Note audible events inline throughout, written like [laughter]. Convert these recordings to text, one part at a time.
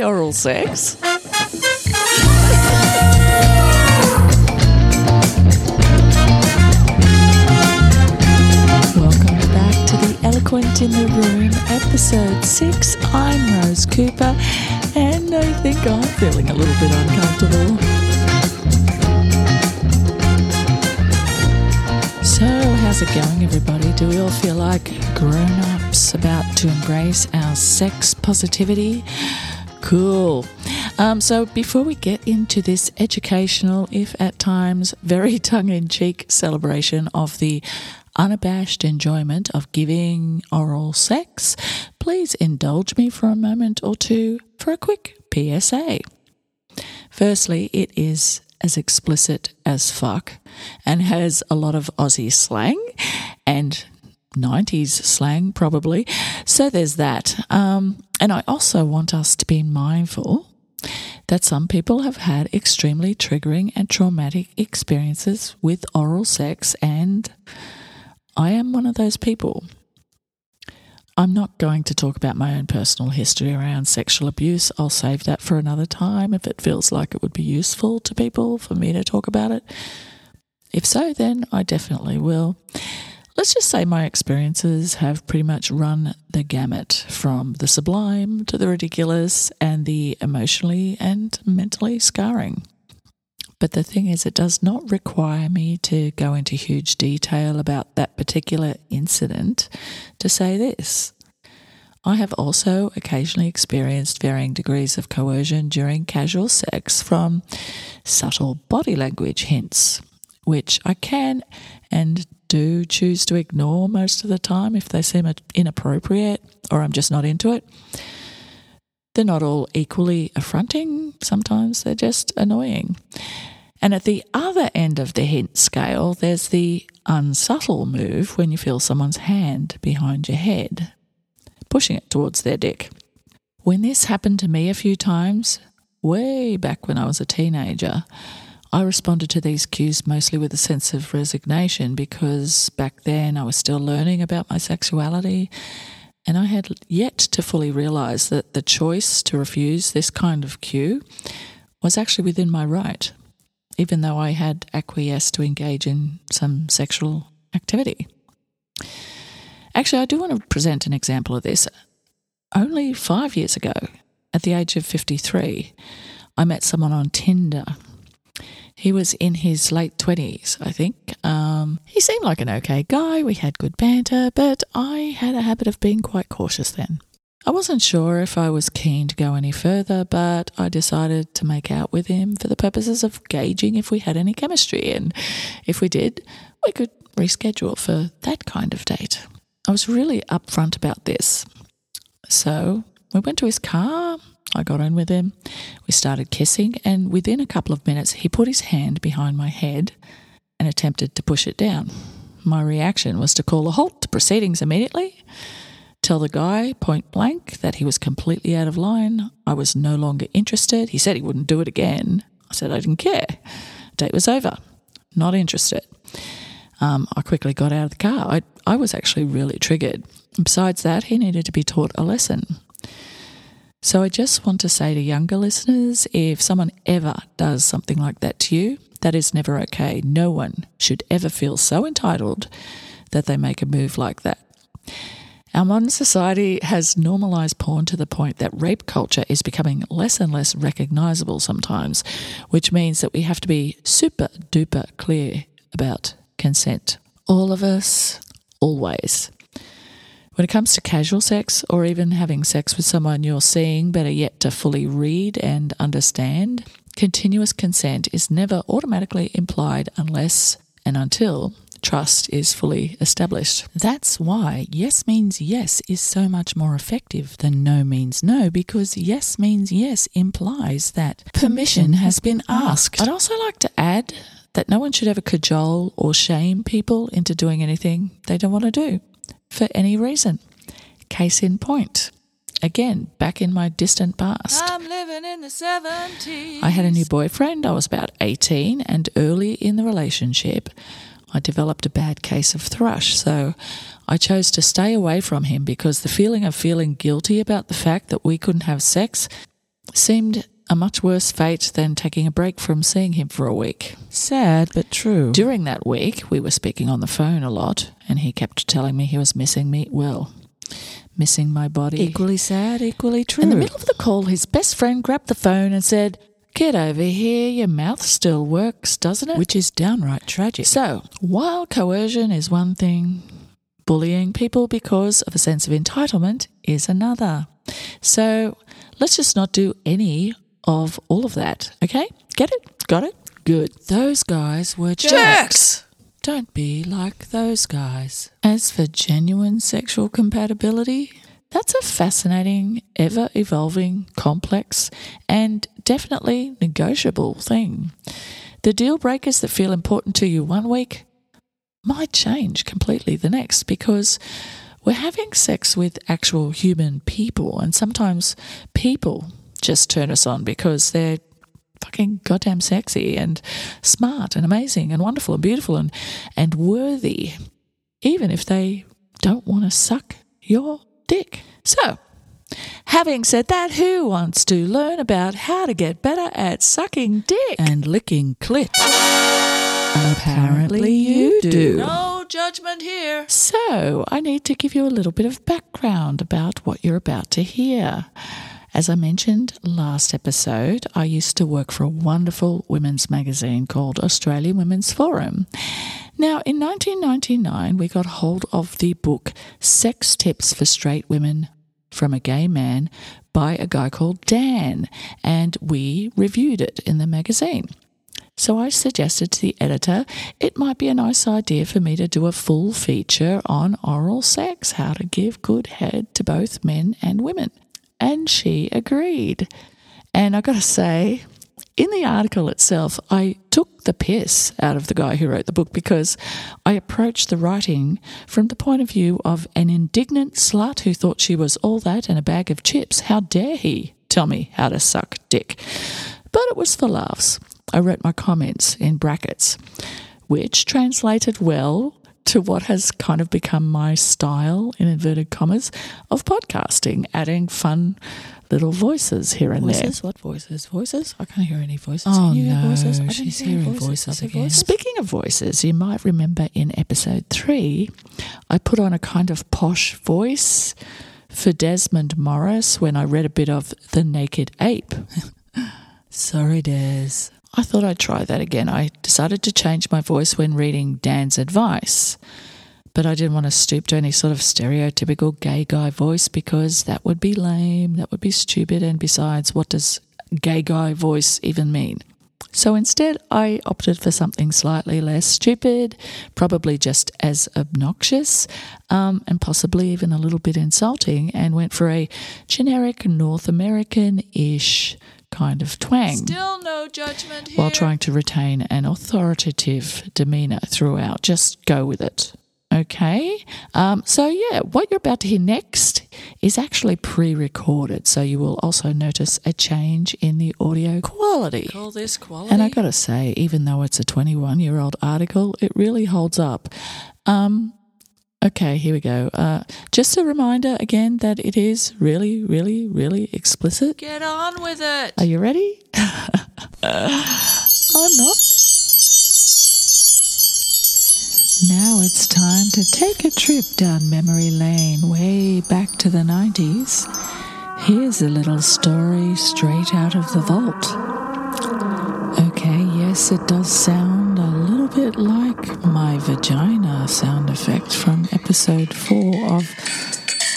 enjoy oral sex. Welcome back to the Eloquent in the Room, episode six. I'm Rose Cooper, and I think I'm feeling a little bit uncomfortable. So, how's it going, everybody? Do we all feel like grown ups about to embrace our sex positivity? Cool. Um, so, before we get into this educational, if at times very [laughs] tongue in cheek celebration of the unabashed enjoyment of giving oral sex, please indulge me for a moment or two for a quick PSA. Firstly, it is as explicit as fuck and has a lot of Aussie slang and 90s slang, probably. So there's that. Um, and I also want us to be mindful that some people have had extremely triggering and traumatic experiences with oral sex, and I am one of those people. I'm not going to talk about my own personal history around sexual abuse. I'll save that for another time if it feels like it would be useful to people for me to talk about it. If so, then I definitely will. Let's just say my experiences have pretty much run the gamut from the sublime to the ridiculous and the emotionally and mentally scarring. But the thing is, it does not require me to go into huge detail about that particular incident to say this. I have also occasionally experienced varying degrees of coercion during casual sex from subtle body language hints, which I can and do choose to ignore most of the time if they seem inappropriate or I'm just not into it. They're not all equally affronting, sometimes they're just annoying. And at the other end of the hint scale, there's the unsubtle move when you feel someone's hand behind your head, pushing it towards their dick. When this happened to me a few times, way back when I was a teenager, I responded to these cues mostly with a sense of resignation because back then I was still learning about my sexuality and I had yet to fully realize that the choice to refuse this kind of cue was actually within my right even though I had acquiesced to engage in some sexual activity. Actually, I do want to present an example of this. Only five years ago, at the age of 53, I met someone on Tinder. He was in his late 20s, I think. Um, he seemed like an okay guy. We had good banter, but I had a habit of being quite cautious then. I wasn't sure if I was keen to go any further, but I decided to make out with him for the purposes of gauging if we had any chemistry, and if we did, we could reschedule for that kind of date. I was really upfront about this. So we went to his car, I got in with him, we started kissing, and within a couple of minutes, he put his hand behind my head and attempted to push it down. My reaction was to call a halt to proceedings immediately tell the guy point blank that he was completely out of line. I was no longer interested. He said he wouldn't do it again. I said I didn't care. Date was over. Not interested. Um, I quickly got out of the car. I, I was actually really triggered. Besides that, he needed to be taught a lesson. So I just want to say to younger listeners if someone ever does something like that to you, that is never okay. No one should ever feel so entitled that they make a move like that. Our modern society has normalized porn to the point that rape culture is becoming less and less recognizable sometimes, which means that we have to be super duper clear about consent. All of us, always. When it comes to casual sex or even having sex with someone you're seeing better yet to fully read and understand, continuous consent is never automatically implied unless and until trust is fully established. That's why yes means yes is so much more effective than no means no, because yes means yes implies that permission has been asked. I'd also like to add that no one should ever cajole or shame people into doing anything they don't want to do for any reason. Case in point. Again, back in my distant past. I'm living in the 70s. I had a new boyfriend. I was about 18 and early in the relationship. I developed a bad case of thrush, so I chose to stay away from him because the feeling of feeling guilty about the fact that we couldn't have sex seemed a much worse fate than taking a break from seeing him for a week. Sad but true. During that week, we were speaking on the phone a lot, and he kept telling me he was missing me, well, missing my body. Equally sad, equally true. In the middle of the call, his best friend grabbed the phone and said, Get over here, your mouth still works, doesn't it? Which is downright tragic. So, while coercion is one thing, bullying people because of a sense of entitlement is another. So, let's just not do any of all of that, okay? Get it? Got it? Good. Those guys were Jerks! Don't be like those guys. As for genuine sexual compatibility, that's a fascinating, ever evolving, complex, and definitely negotiable thing. The deal breakers that feel important to you one week might change completely the next because we're having sex with actual human people, and sometimes people just turn us on because they're fucking goddamn sexy and smart and amazing and wonderful and beautiful and, and worthy, even if they don't want to suck your dick. So, having said that, who wants to learn about how to get better at sucking dick? And licking clit. Apparently you do. No judgment here. So, I need to give you a little bit of background about what you're about to hear. As I mentioned last episode, I used to work for a wonderful women's magazine called Australian Women's Forum. Now, in 1999, we got hold of the book Sex Tips for Straight Women from a Gay Man by a guy called Dan, and we reviewed it in the magazine. So I suggested to the editor it might be a nice idea for me to do a full feature on oral sex, how to give good head to both men and women. And she agreed. And I got to say, in the article itself, I took the piss out of the guy who wrote the book because I approached the writing from the point of view of an indignant slut who thought she was all that and a bag of chips. How dare he tell me how to suck dick? But it was for laughs. I wrote my comments in brackets, which translated well to what has kind of become my style, in inverted commas, of podcasting, adding fun little voices here and there. Voices? What voices? Voices? I can't hear any voices. Oh, you no, voices? I didn't she's hear hearing voices. again. voices? Speaking of voices, you might remember in episode three, I put on a kind of posh voice for Desmond Morris when I read a bit of The Naked Ape. [laughs] Sorry, Des. I thought I'd try that again. I decided to change my voice when reading Dan's advice, but I didn't want to stoop to any sort of stereotypical gay guy voice because that would be lame, that would be stupid, and besides, what does gay guy voice even mean? So instead, I opted for something slightly less stupid, probably just as obnoxious, um, and possibly even a little bit insulting, and went for a generic North American ish kind of twang Still no judgment here. while trying to retain an authoritative demeanor throughout. Just go with it. Okay. Um, so, yeah, what you're about to hear next is actually pre recorded. So, you will also notice a change in the audio quality. Call this quality. And I got to say, even though it's a 21 year old article, it really holds up. Um, okay, here we go. Uh, just a reminder again that it is really, really, really explicit. Get on with it. Are you ready? [laughs] I'm not. Now it's time to take a trip down memory lane, way back to the 90s. Here's a little story straight out of the vault. Okay, yes, it does sound bit like my vagina sound effect from episode 4 of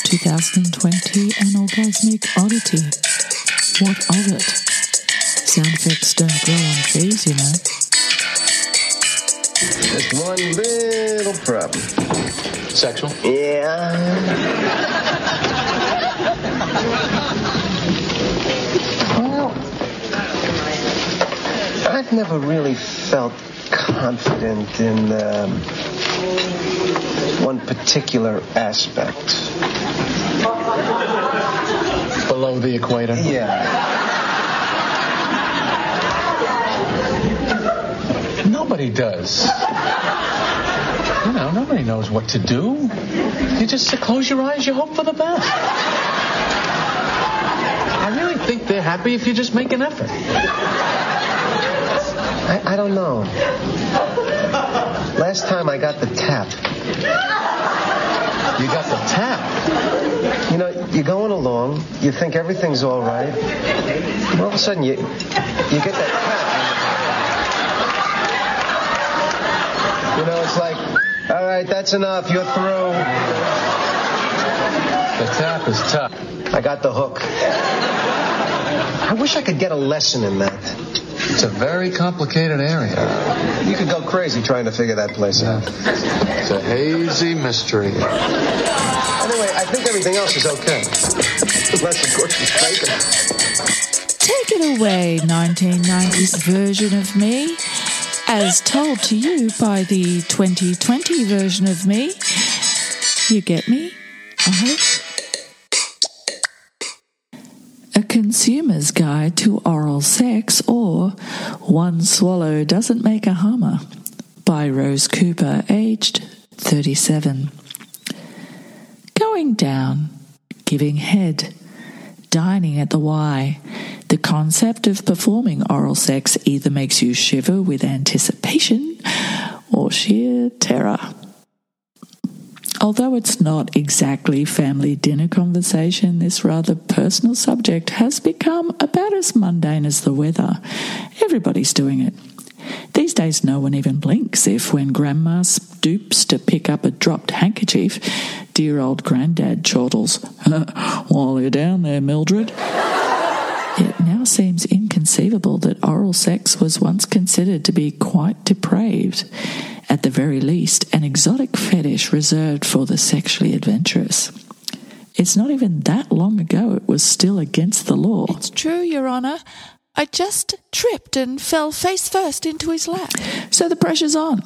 2020 An Orgasmic Oddity. What of it? Sound effects don't grow on trees, you know. Just one little problem. Sexual? Yeah. [laughs] Well, I've never really felt confident in um, one particular aspect. Below the equator? Yeah. Nobody does. You know, nobody knows what to do. You just close your eyes, you hope for the best. I really think they're happy if you just make an effort. I, I don't know. Last time I got the tap. You got the tap. You know, you're going along, you think everything's all right. And all of a sudden, you you get that tap. You know, it's like, all right, that's enough. You're through. The tap is tough. I got the hook. I wish I could get a lesson in that. It's a very complicated area. You could go crazy trying to figure that place out. It's a hazy mystery. Anyway, I think everything else is okay. Unless, of course, she's faking. Take it away, 1990s version of me, as told to you by the 2020 version of me. You get me? I hope. Consumer's Guide to Oral Sex or One Swallow Doesn't Make a Hummer by Rose Cooper, aged 37. Going down, giving head, dining at the Y. The concept of performing oral sex either makes you shiver with anticipation or sheer terror. Although it's not exactly family dinner conversation, this rather personal subject has become about as mundane as the weather. Everybody's doing it. These days, no one even blinks if, when grandma stoops to pick up a dropped handkerchief, dear old granddad chortles, [laughs] While you're down there, Mildred. It now seems inconceivable that oral sex was once considered to be quite depraved, at the very least, an exotic fetish reserved for the sexually adventurous. It's not even that long ago it was still against the law. It's true, Your Honour. I just tripped and fell face first into his lap. So the pressure's on.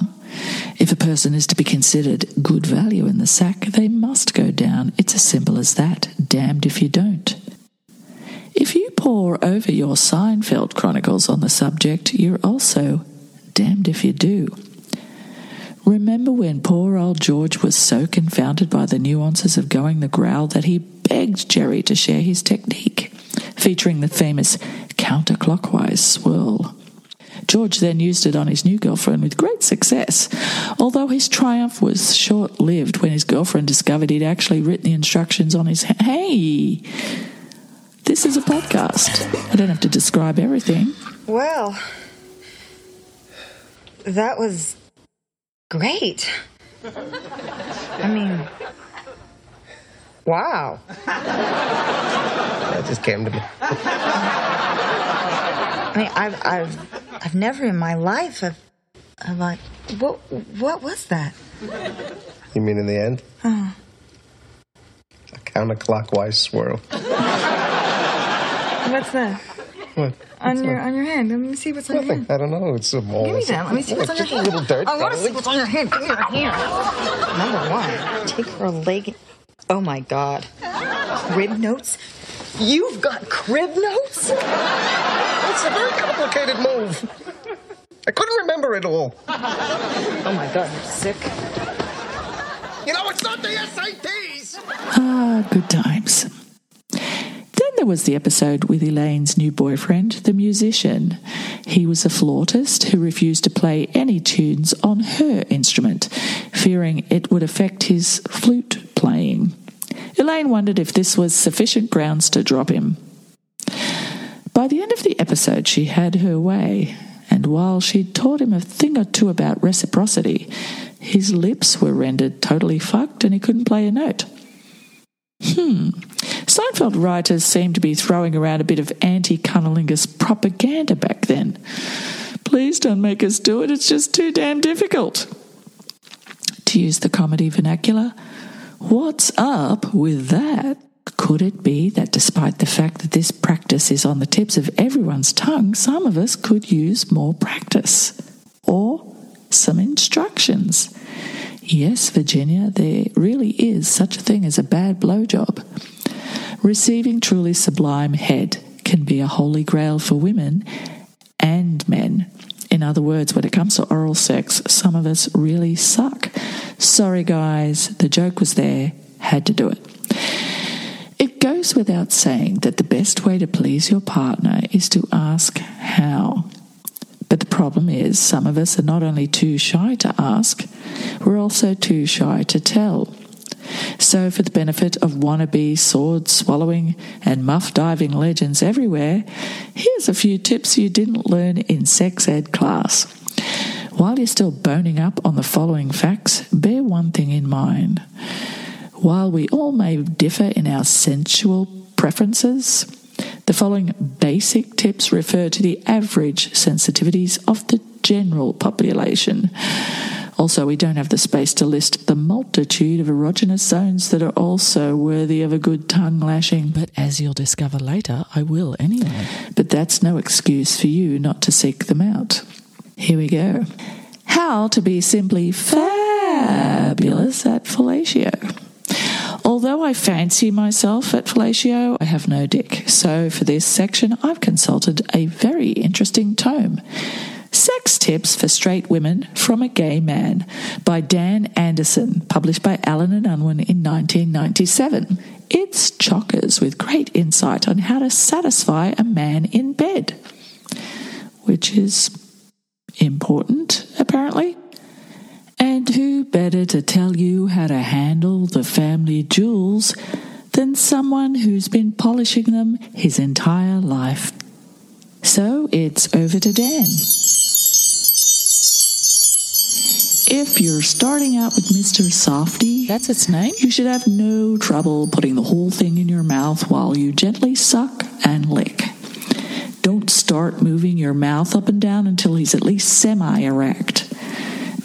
If a person is to be considered good value in the sack, they must go down. It's as simple as that. Damned if you don't. If you pore over your Seinfeld chronicles on the subject, you're also damned if you do. Remember when poor old George was so confounded by the nuances of going the growl that he begged Jerry to share his technique, featuring the famous counterclockwise swirl. George then used it on his new girlfriend with great success, although his triumph was short lived when his girlfriend discovered he'd actually written the instructions on his. Hey! This is a podcast. I don't have to describe everything. Well, that was great. I mean, wow. That just came to me. I mean, I've, I've, I've never in my life have, have I, what, what was that? You mean in the end? Uh-huh. A counterclockwise swirl. What's that? What? On your, on your hand. Let me see what's on your hand. I don't know. It's a ball. Give me that. Let me see what's on your Just a hand. little dirt. I want to see what's on your hand. Give me your hand. Number one, take her leg. Oh my God. Crib notes? You've got crib notes? It's a very complicated move. I couldn't remember it all. Oh my God, you're sick. You know, it's not the SATs. Ah, good times. There was the episode with Elaine's new boyfriend, the musician. He was a flautist who refused to play any tunes on her instrument, fearing it would affect his flute playing. Elaine wondered if this was sufficient grounds to drop him. By the end of the episode, she had her way, and while she'd taught him a thing or two about reciprocity, his lips were rendered totally fucked and he couldn't play a note. Hmm. Seinfeld writers seemed to be throwing around a bit of anti cunnilingus propaganda back then. Please don't make us do it, it's just too damn difficult. To use the comedy vernacular, what's up with that? Could it be that despite the fact that this practice is on the tips of everyone's tongue, some of us could use more practice? Or some instructions? Yes, Virginia, there really is such a thing as a bad blowjob. Receiving truly sublime head can be a holy grail for women and men. In other words, when it comes to oral sex, some of us really suck. Sorry, guys, the joke was there, had to do it. It goes without saying that the best way to please your partner is to ask how. But the problem is, some of us are not only too shy to ask, we're also too shy to tell. So, for the benefit of wannabe sword swallowing and muff diving legends everywhere, here's a few tips you didn't learn in sex ed class. While you're still boning up on the following facts, bear one thing in mind. While we all may differ in our sensual preferences, the following basic tips refer to the average sensitivities of the general population. Also, we don't have the space to list the multitude of erogenous zones that are also worthy of a good tongue lashing. But as you'll discover later, I will anyway. But that's no excuse for you not to seek them out. Here we go. How to be simply fabulous at fellatio. Although I fancy myself at fellatio, I have no dick. So for this section, I've consulted a very interesting tome. Sex Tips for Straight Women from a Gay Man by Dan Anderson, published by Allen and Unwin in 1997. It's chockers with great insight on how to satisfy a man in bed, which is important, apparently. And who better to tell you how to handle the family jewels than someone who's been polishing them his entire life? So it's over to Dan. If you're starting out with Mr. Softy, That's its name? you should have no trouble putting the whole thing in your mouth while you gently suck and lick. Don't start moving your mouth up and down until he's at least semi erect.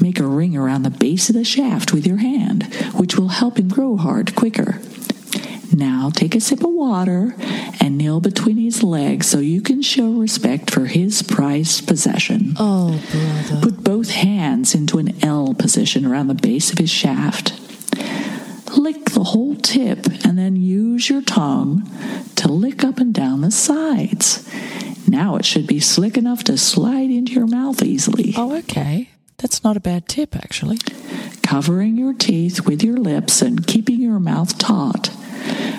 Make a ring around the base of the shaft with your hand, which will help him grow hard quicker. Now take a sip of water and kneel between his legs so you can show respect for his prized possession. Oh, brother. Put both hands into an L position around the base of his shaft. Lick the whole tip and then use your tongue to lick up and down the sides. Now it should be slick enough to slide into your mouth easily. Oh, okay. That's not a bad tip, actually. Covering your teeth with your lips and keeping your mouth taut.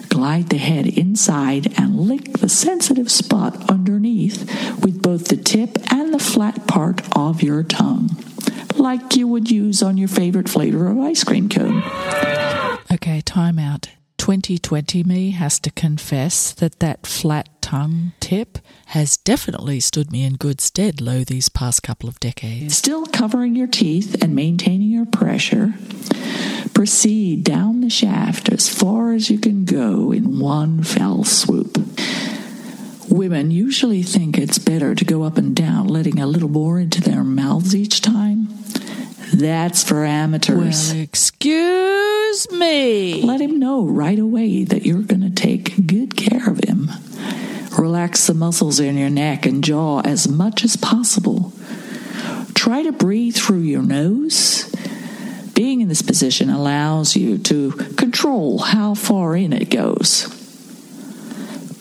Glide the head inside and lick the sensitive spot underneath with both the tip and the flat part of your tongue, like you would use on your favorite flavor of ice cream cone. Okay, time out. 2020 me has to confess that that flat tongue tip has definitely stood me in good stead lo these past couple of decades. Still covering your teeth and maintaining your pressure, proceed down the shaft as far as you can go in one fell swoop. Women usually think it's better to go up and down, letting a little more into their mouths each time. That's for amateurs. Well, excuse me. Let him know right away that you're going to take good care of him. Relax the muscles in your neck and jaw as much as possible. Try to breathe through your nose. Being in this position allows you to control how far in it goes.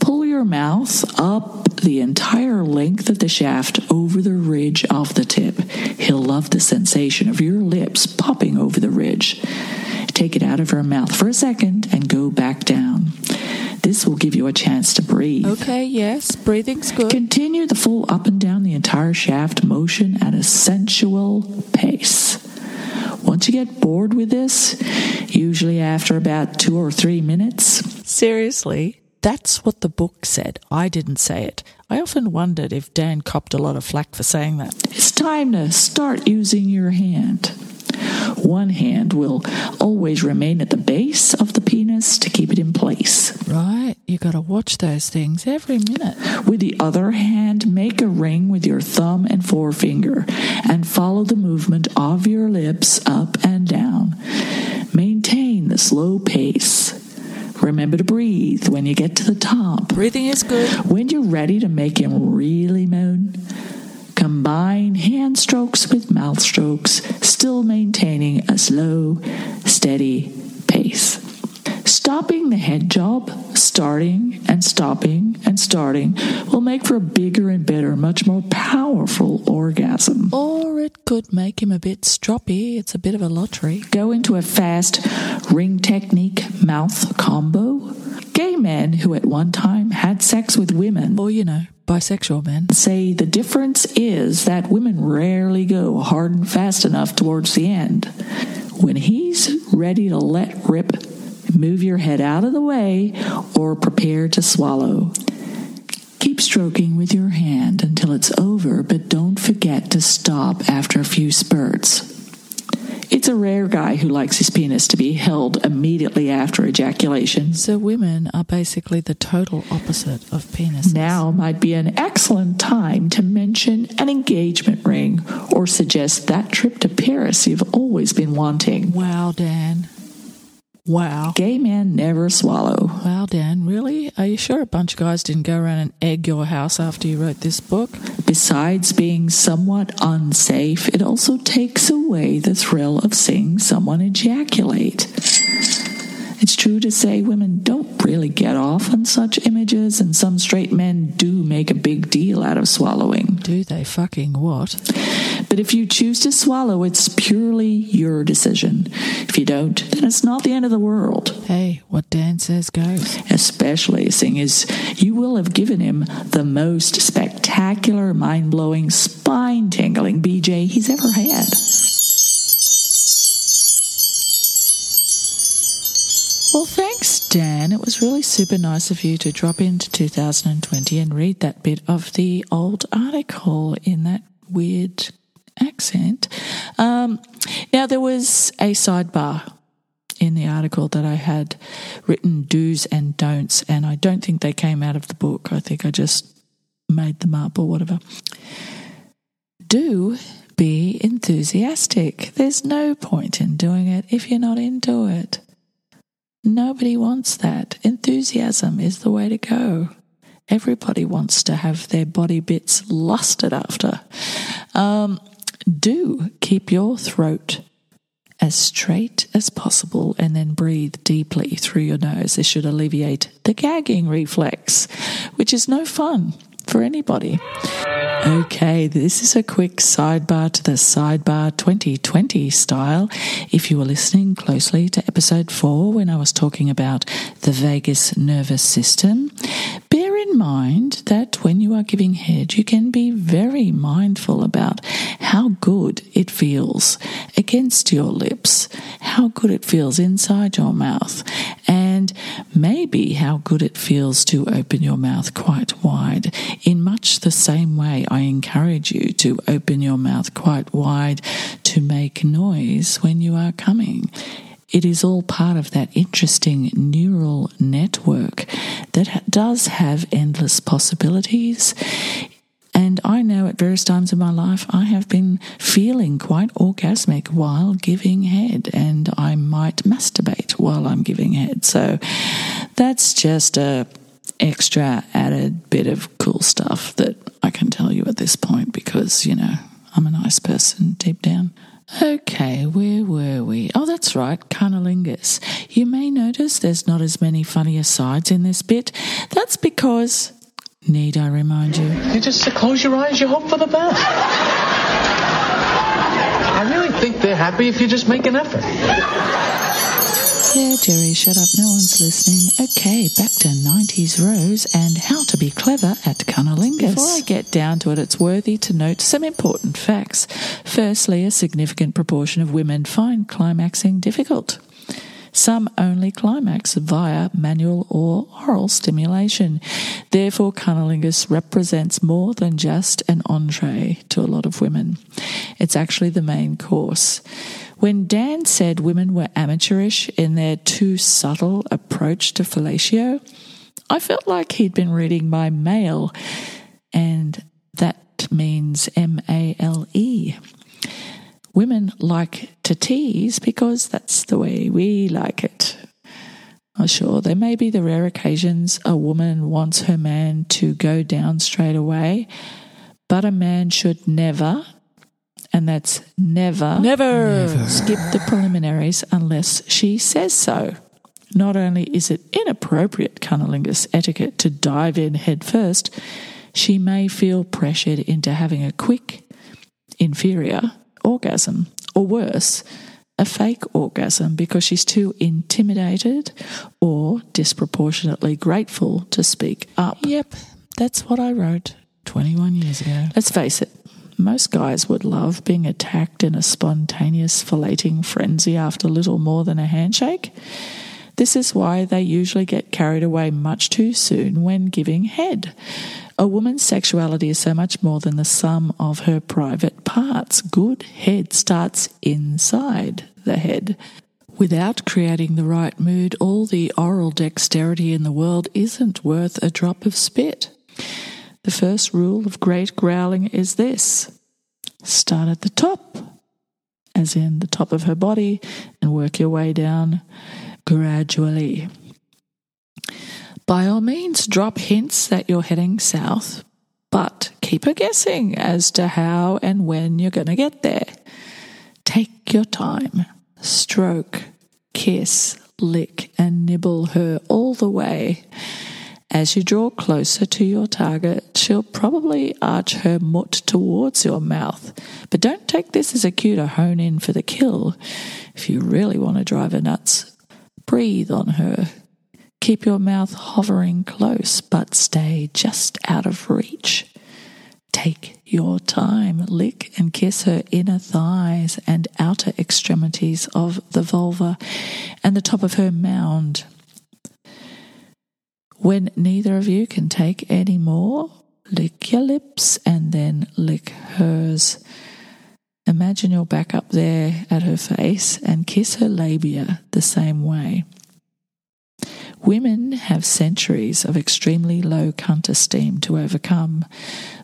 Pull your mouth up the entire length of the shaft over the ridge of the tip. He'll love the sensation of your lips popping over the ridge. Take it out of her mouth for a second and go back down. This will give you a chance to breathe. Okay, yes, breathing's good. Continue the full up and down the entire shaft motion at a sensual pace. Once you get bored with this, usually after about two or three minutes, Seriously, that's what the book said. I didn't say it. I often wondered if Dan copped a lot of flack for saying that. it's time to start using your hand. One hand will always remain at the base of the penis to keep it in place. Right, you got to watch those things every minute. With the other hand, make a ring with your thumb and forefinger and follow the movement of your lips up and down. Maintain the slow pace. Remember to breathe when you get to the top. Breathing is good. When you're ready to make him really moan, combine hand strokes with mouth strokes, still maintaining a slow, steady pace. Stopping the head job, starting and stopping and starting, will make for a bigger and better, much more powerful orgasm. Or it could make him a bit stroppy. It's a bit of a lottery. Go into a fast ring technique mouth combo. Gay men who at one time had sex with women, Or, you know, bisexual men. say the difference is that women rarely go hard and fast enough towards the end. When he's ready to let rip, move your head out of the way or prepare to swallow. Keep stroking with your hand until it's over, but don't forget to stop after a few spurts. It's a rare guy who likes his penis to be held immediately after ejaculation. So women are basically the total opposite of penises. Now might be an excellent time to mention an engagement ring or suggest that trip to Paris you've always been wanting. Wow, Dan. Wow. Gay men never swallow. Wow, Dan, really? Are you sure a bunch of guys didn't go around and egg your house after you wrote this book? Besides being somewhat unsafe, it also takes away the thrill of seeing someone ejaculate. It's true to say women don't really get off on such images, and some straight men do make a big deal out of swallowing. Do they fucking what? But if you choose to swallow, it's purely your decision. If you don't, then it's not the end of the world. Hey, what Dan says goes. Especially seeing as you will have given him the most spectacular, mind blowing, spine tingling BJ he's ever had. Well, thanks, Dan. It was really super nice of you to drop into 2020 and read that bit of the old article in that weird accent. Um, now, there was a sidebar in the article that I had written do's and don'ts, and I don't think they came out of the book. I think I just made them up or whatever. Do be enthusiastic. There's no point in doing it if you're not into it. Nobody wants that. Enthusiasm is the way to go. Everybody wants to have their body bits lusted after. Um, do keep your throat as straight as possible and then breathe deeply through your nose. This should alleviate the gagging reflex, which is no fun for anybody. Okay, this is a quick sidebar to the Sidebar 2020 style. If you were listening closely to episode 4 when I was talking about the vagus nervous system, bear in mind that when you are giving head, you can be very mindful about how good it feels against your lips, how good it feels inside your mouth, and maybe how good it feels to open your mouth quite wide in much the same way I encourage you to open your mouth quite wide to make noise when you are coming. It is all part of that interesting neural network that does have endless possibilities. And I know at various times in my life I have been feeling quite orgasmic while giving head, and I might masturbate while I'm giving head. So that's just a extra added bit of cool stuff that I can tell you at this point because, you know, I'm a nice person deep down. Okay, where were we? Oh, that's right, cunnilingus. You may notice there's not as many funny asides in this bit. That's because, need I remind you? You just close your eyes, you hope for the best. I really think they're happy if you just make an effort. Yeah, Jerry, shut up. No one's listening. Okay, back to 90s Rose and how to be clever at cunnilingus. Before I get down to it, it's worthy to note some important facts. Firstly, a significant proportion of women find climaxing difficult. Some only climax via manual or oral stimulation. Therefore, cunnilingus represents more than just an entree to a lot of women. It's actually the main course. When Dan said women were amateurish in their too subtle approach to fellatio, I felt like he'd been reading my mail, and that means M A L E. Women like to tease because that's the way we like it. Oh, sure, there may be the rare occasions a woman wants her man to go down straight away, but a man should never, and that's never, Never. skip the preliminaries unless she says so. Not only is it inappropriate cunnilingus etiquette to dive in head first, she may feel pressured into having a quick, inferior orgasm, or worse, a fake orgasm because she's too intimidated or disproportionately grateful to speak up. Yep, that's what I wrote 21 years ago. Let's face it, most guys would love being attacked in a spontaneous fellating frenzy after little more than a handshake. This is why they usually get carried away much too soon when giving head. A woman's sexuality is so much more than the sum of her private parts. Good head starts inside the head. Without creating the right mood, all the oral dexterity in the world isn't worth a drop of spit. The first rule of great growling is this start at the top, as in the top of her body, and work your way down gradually. By all means, drop hints that you're heading south, but keep her guessing as to how and when you're going to get there. Take your time, stroke, kiss, lick, and nibble her all the way. As you draw closer to your target, she'll probably arch her mutt towards your mouth. But don't take this as a cue to hone in for the kill. If you really want to drive her nuts, breathe on her. Keep your mouth hovering close, but stay just out of reach. Take your time, lick and kiss her inner thighs and outer extremities of the vulva and the top of her mound. When neither of you can take any more, lick your lips and then lick hers. Imagine you're back up there at her face and kiss her labia the same way. Women have centuries of extremely low cunt esteem to overcome.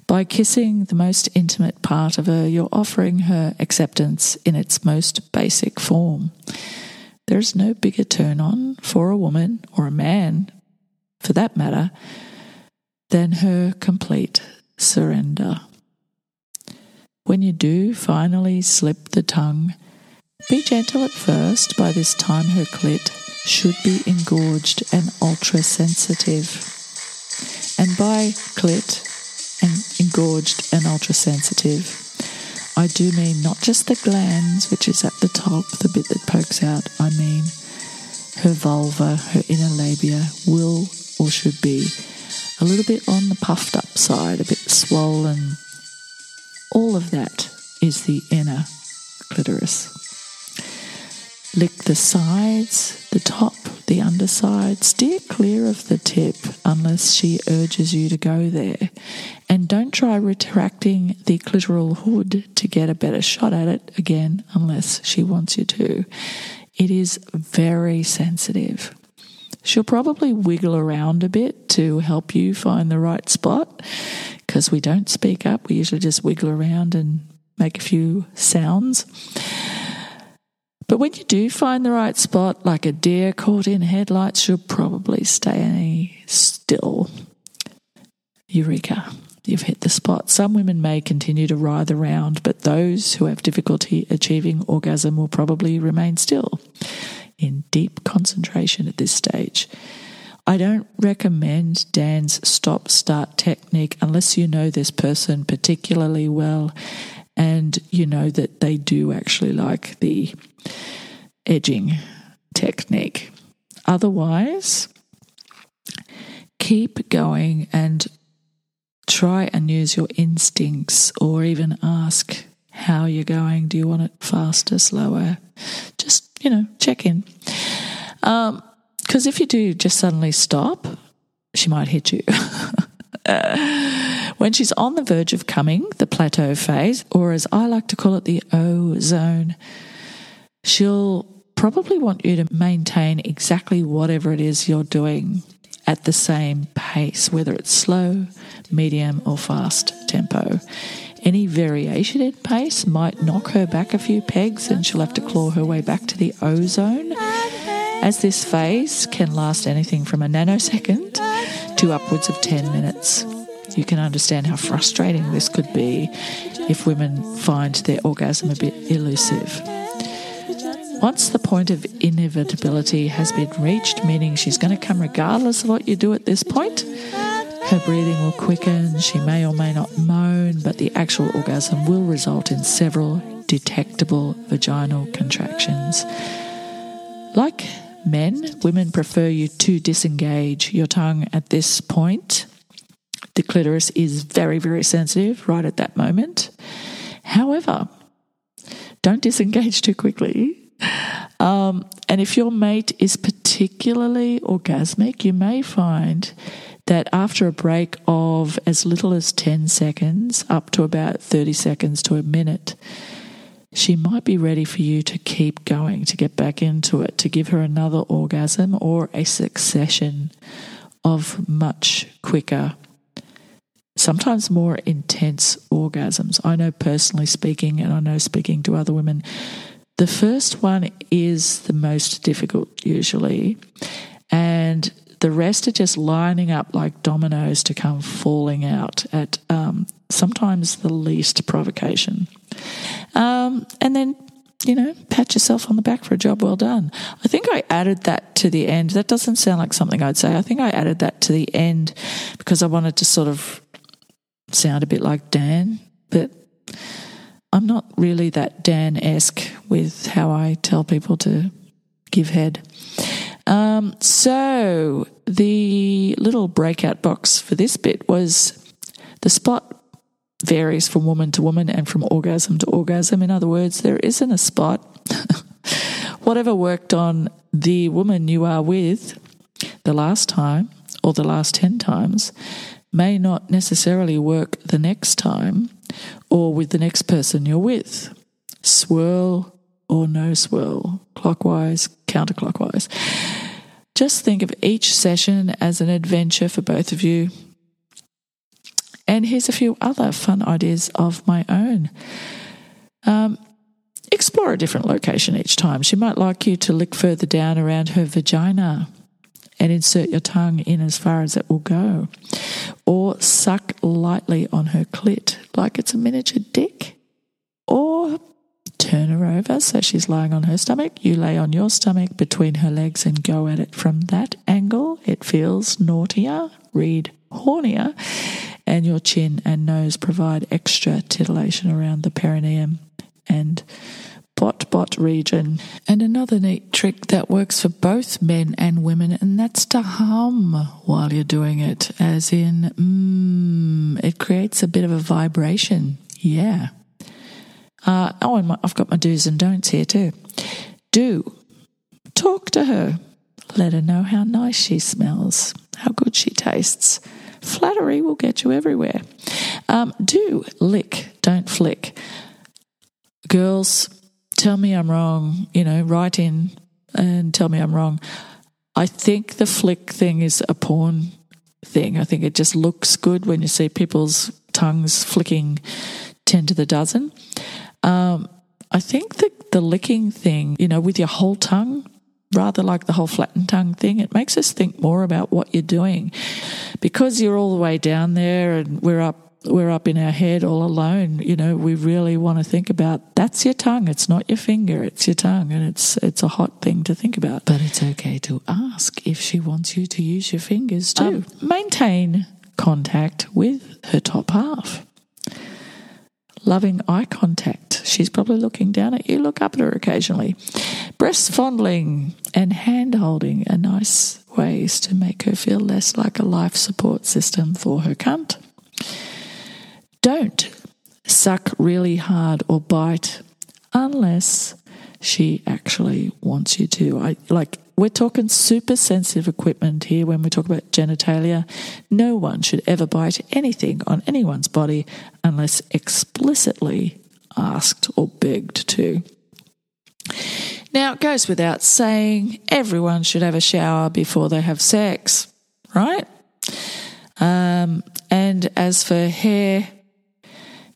By kissing the most intimate part of her, you're offering her acceptance in its most basic form. There is no bigger turn on for a woman or a man for that matter, than her complete surrender. When you do finally slip the tongue, be gentle at first. By this time, her clit should be engorged and ultra sensitive. And by clit and engorged and ultra sensitive, I do mean not just the glans, which is at the top, the bit that pokes out. I mean her vulva, her inner labia will or should be a little bit on the puffed up side, a bit swollen. All of that is the inner clitoris. Lick the sides, the top, the underside. Steer clear of the tip unless she urges you to go there. And don't try retracting the clitoral hood to get a better shot at it again unless she wants you to. It is very sensitive. She'll probably wiggle around a bit to help you find the right spot because we don't speak up. We usually just wiggle around and make a few sounds. But when you do find the right spot, like a deer caught in headlights, you'll probably stay still. Eureka. You've hit the spot. Some women may continue to writhe around, but those who have difficulty achieving orgasm will probably remain still in deep concentration at this stage. I don't recommend Dan's stop start technique unless you know this person particularly well and you know that they do actually like the edging technique. Otherwise, keep going and try and use your instincts or even ask how you're going. Do you want it faster, slower? Just you know, check in. Because um, if you do just suddenly stop, she might hit you. [laughs] when she's on the verge of coming, the plateau phase, or as I like to call it, the O zone, she'll probably want you to maintain exactly whatever it is you're doing at the same pace, whether it's slow, medium, or fast tempo. Any variation in pace might knock her back a few pegs and she'll have to claw her way back to the O zone. As this phase can last anything from a nanosecond to upwards of 10 minutes. You can understand how frustrating this could be if women find their orgasm a bit elusive. Once the point of inevitability has been reached, meaning she's going to come regardless of what you do at this point, her breathing will quicken, she may or may not moan, but the actual orgasm will result in several detectable vaginal contractions. Like men, women prefer you to disengage your tongue at this point. The clitoris is very, very sensitive right at that moment. However, don't disengage too quickly. Um, and if your mate is particularly orgasmic, you may find that after a break of as little as 10 seconds up to about 30 seconds to a minute, she might be ready for you to keep going, to get back into it, to give her another orgasm or a succession of much quicker, sometimes more intense orgasms. I know personally speaking, and I know speaking to other women, the first one is the most difficult usually, and the rest are just lining up like dominoes to come falling out at um, sometimes the least provocation. Um, and then, you know, pat yourself on the back for a job well done. I think I added that to the end. That doesn't sound like something I'd say. I think I added that to the end because I wanted to sort of sound a bit like Dan, but I'm not really that Dan esque with how I tell people to give head. Um, so the little breakout box for this bit was the spot varies from woman to woman and from orgasm to orgasm. In other words, there isn't a spot. [laughs] Whatever worked on the woman you are with the last time or the last 10 times may not necessarily work the next time or with the next person you're with. Swirl or no swirl, clockwise, counterclockwise. Just think of each session as an adventure for both of you. And here's a few other fun ideas of my own. Um, explore a different location each time. She might like you to lick further down around her vagina and insert your tongue in as far as it will go. Or suck lightly on her clit like it's a miniature dick. Or turn her over so she's lying on her stomach. You lay on your stomach between her legs and go at it from that angle. It feels naughtier, read hornier, and your chin and nose provide extra titillation around the perineum and bot bot region. And another neat trick that works for both men and women, and that's to hum while you're doing it, as in, mmm, it creates a bit of a vibration. Yeah. Uh, oh, and my, I've got my do's and don'ts here too. Do talk to her. Let her know how nice she smells, how good she tastes. Flattery will get you everywhere. Um, do lick, don't flick. Girls, tell me I'm wrong. You know, write in and tell me I'm wrong. I think the flick thing is a porn thing. I think it just looks good when you see people's tongues flicking 10 to the dozen. Um, I think that the licking thing, you know, with your whole tongue, rather like the whole flattened tongue thing, it makes us think more about what you're doing. Because you're all the way down there and we're up we're up in our head all alone, you know, we really want to think about that's your tongue. It's not your finger, it's your tongue. And it's it's a hot thing to think about. But it's okay to ask if she wants you to use your fingers too. Um, maintain contact with her top half loving eye contact. She's probably looking down at you. Look up at her occasionally. Breast fondling and hand holding are nice ways to make her feel less like a life support system for her cunt. Don't suck really hard or bite unless she actually wants you to. I like we're talking super sensitive equipment here when we talk about genitalia. No one should ever bite anything on anyone's body unless explicitly asked or begged to. Now, it goes without saying, everyone should have a shower before they have sex, right? Um, and as for hair,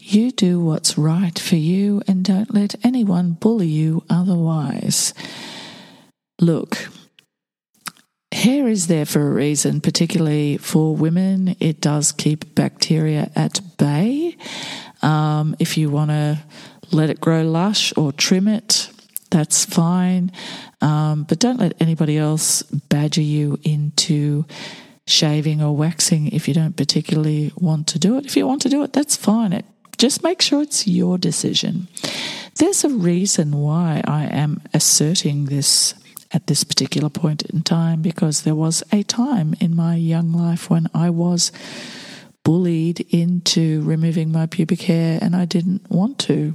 you do what's right for you and don't let anyone bully you otherwise. Look, hair is there for a reason, particularly for women. It does keep bacteria at bay. Um, if you want to let it grow lush or trim it, that's fine. Um, but don't let anybody else badger you into shaving or waxing if you don't particularly want to do it. If you want to do it, that's fine. It, just make sure it's your decision. there's a reason why I am asserting this at this particular point in time because there was a time in my young life when I was bullied into removing my pubic hair and I didn't want to.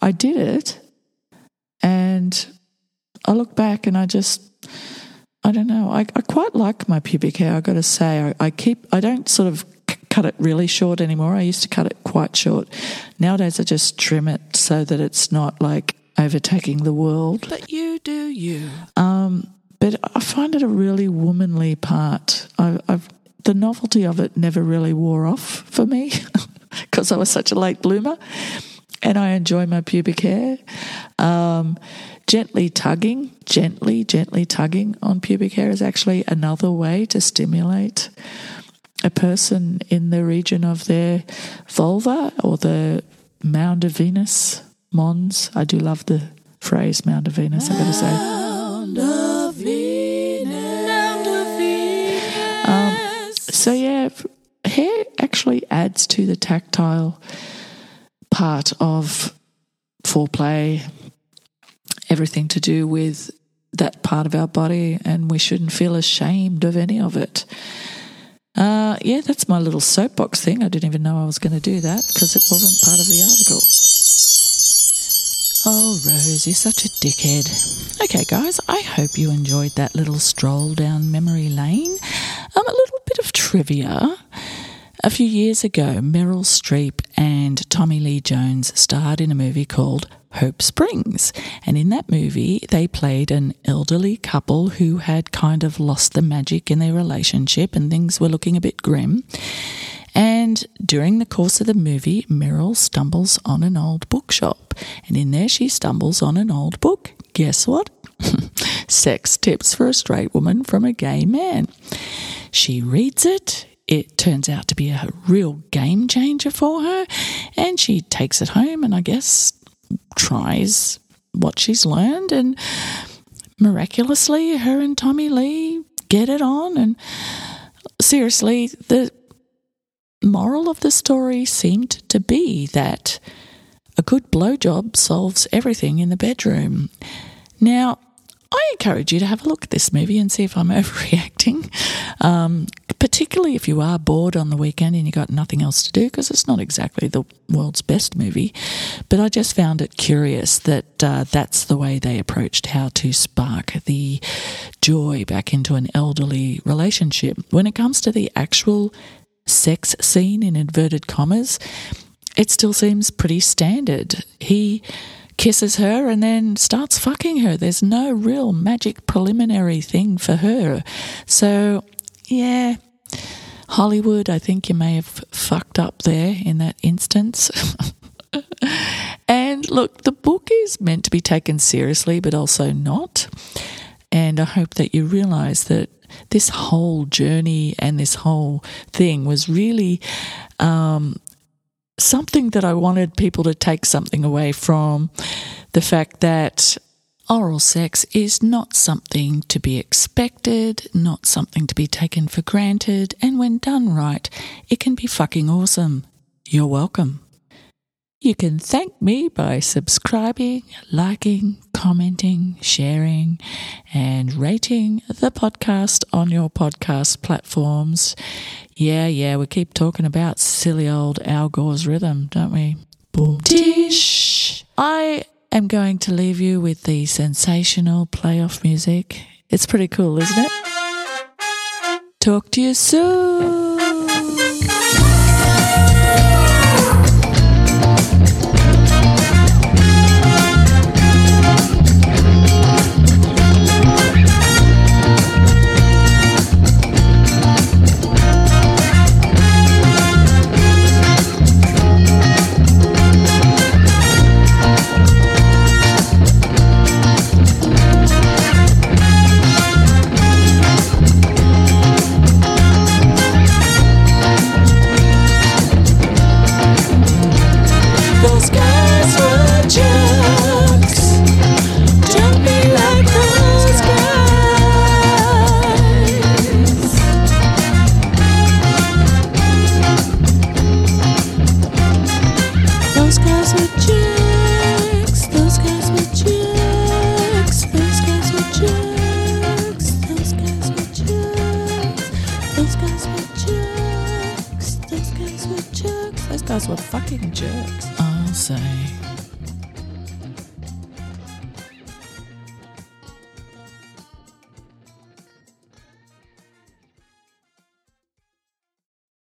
I did it and I look back and I just, I don't know, I, I quite like my pubic hair, I've got to say. I, I keep, I don't sort of cut it really short anymore. I used to cut it quite short. Nowadays, I just trim it so that it's not like overtaking the world. But you do you. Um, but I find it a really womanly part. I, I've the novelty of it never really wore off for me [laughs] because I was such a late bloomer, and I enjoy my pubic hair. Um, gently tugging, gently, gently tugging on pubic hair is actually another way to stimulate a person in the region of their vulva or the mound of Venus, Mons. I do love the phrase mound of Venus, I've got to say. Mound of Venus. Mound of Venus. Um, so, yeah, hair actually adds to the tactile part of foreplay, everything to do with that part of our body, and we shouldn't feel ashamed of any of it. Uh, yeah, that's my little soapbox thing. I didn't even know I was going to do that because it wasn't part of the article. Oh, Rose, you're such a dickhead. Okay, guys, I hope you enjoyed that little stroll down memory lane. Um, a little bit of trivia. A few years ago, Meryl Streep and Tommy Lee Jones starred in a movie called Hope Springs. And in that movie, they played an elderly couple who had kind of lost the magic in their relationship and things were looking a bit grim. And during the course of the movie, Meryl stumbles on an old bookshop. And in there, she stumbles on an old book. Guess what? [laughs] Sex tips for a straight woman from a gay man. She reads it. It turns out to be a real game changer for her. And she takes it home and I guess tries what she's learned. And miraculously, her and Tommy Lee get it on. And seriously, the moral of the story seemed to be that a good blowjob solves everything in the bedroom. Now, I encourage you to have a look at this movie and see if I'm [laughs] overreacting. Um, particularly if you are bored on the weekend and you got nothing else to do, because it's not exactly the world's best movie. But I just found it curious that uh, that's the way they approached how to spark the joy back into an elderly relationship. When it comes to the actual sex scene in inverted commas, it still seems pretty standard. He kisses her and then starts fucking her. There's no real magic preliminary thing for her. So, yeah, Hollywood, I think you may have fucked up there in that instance. [laughs] and look, the book is meant to be taken seriously, but also not. And I hope that you realize that this whole journey and this whole thing was really um, something that I wanted people to take something away from the fact that oral sex is not something to be expected, not something to be taken for granted, and when done right, it can be fucking awesome. You're welcome. You can thank me by subscribing, liking, commenting, sharing, and rating the podcast on your podcast platforms. Yeah, yeah, we keep talking about silly old Al Gore's rhythm, don't we? Boom, tish. I am going to leave you with the sensational playoff music. It's pretty cool, isn't it? Talk to you soon.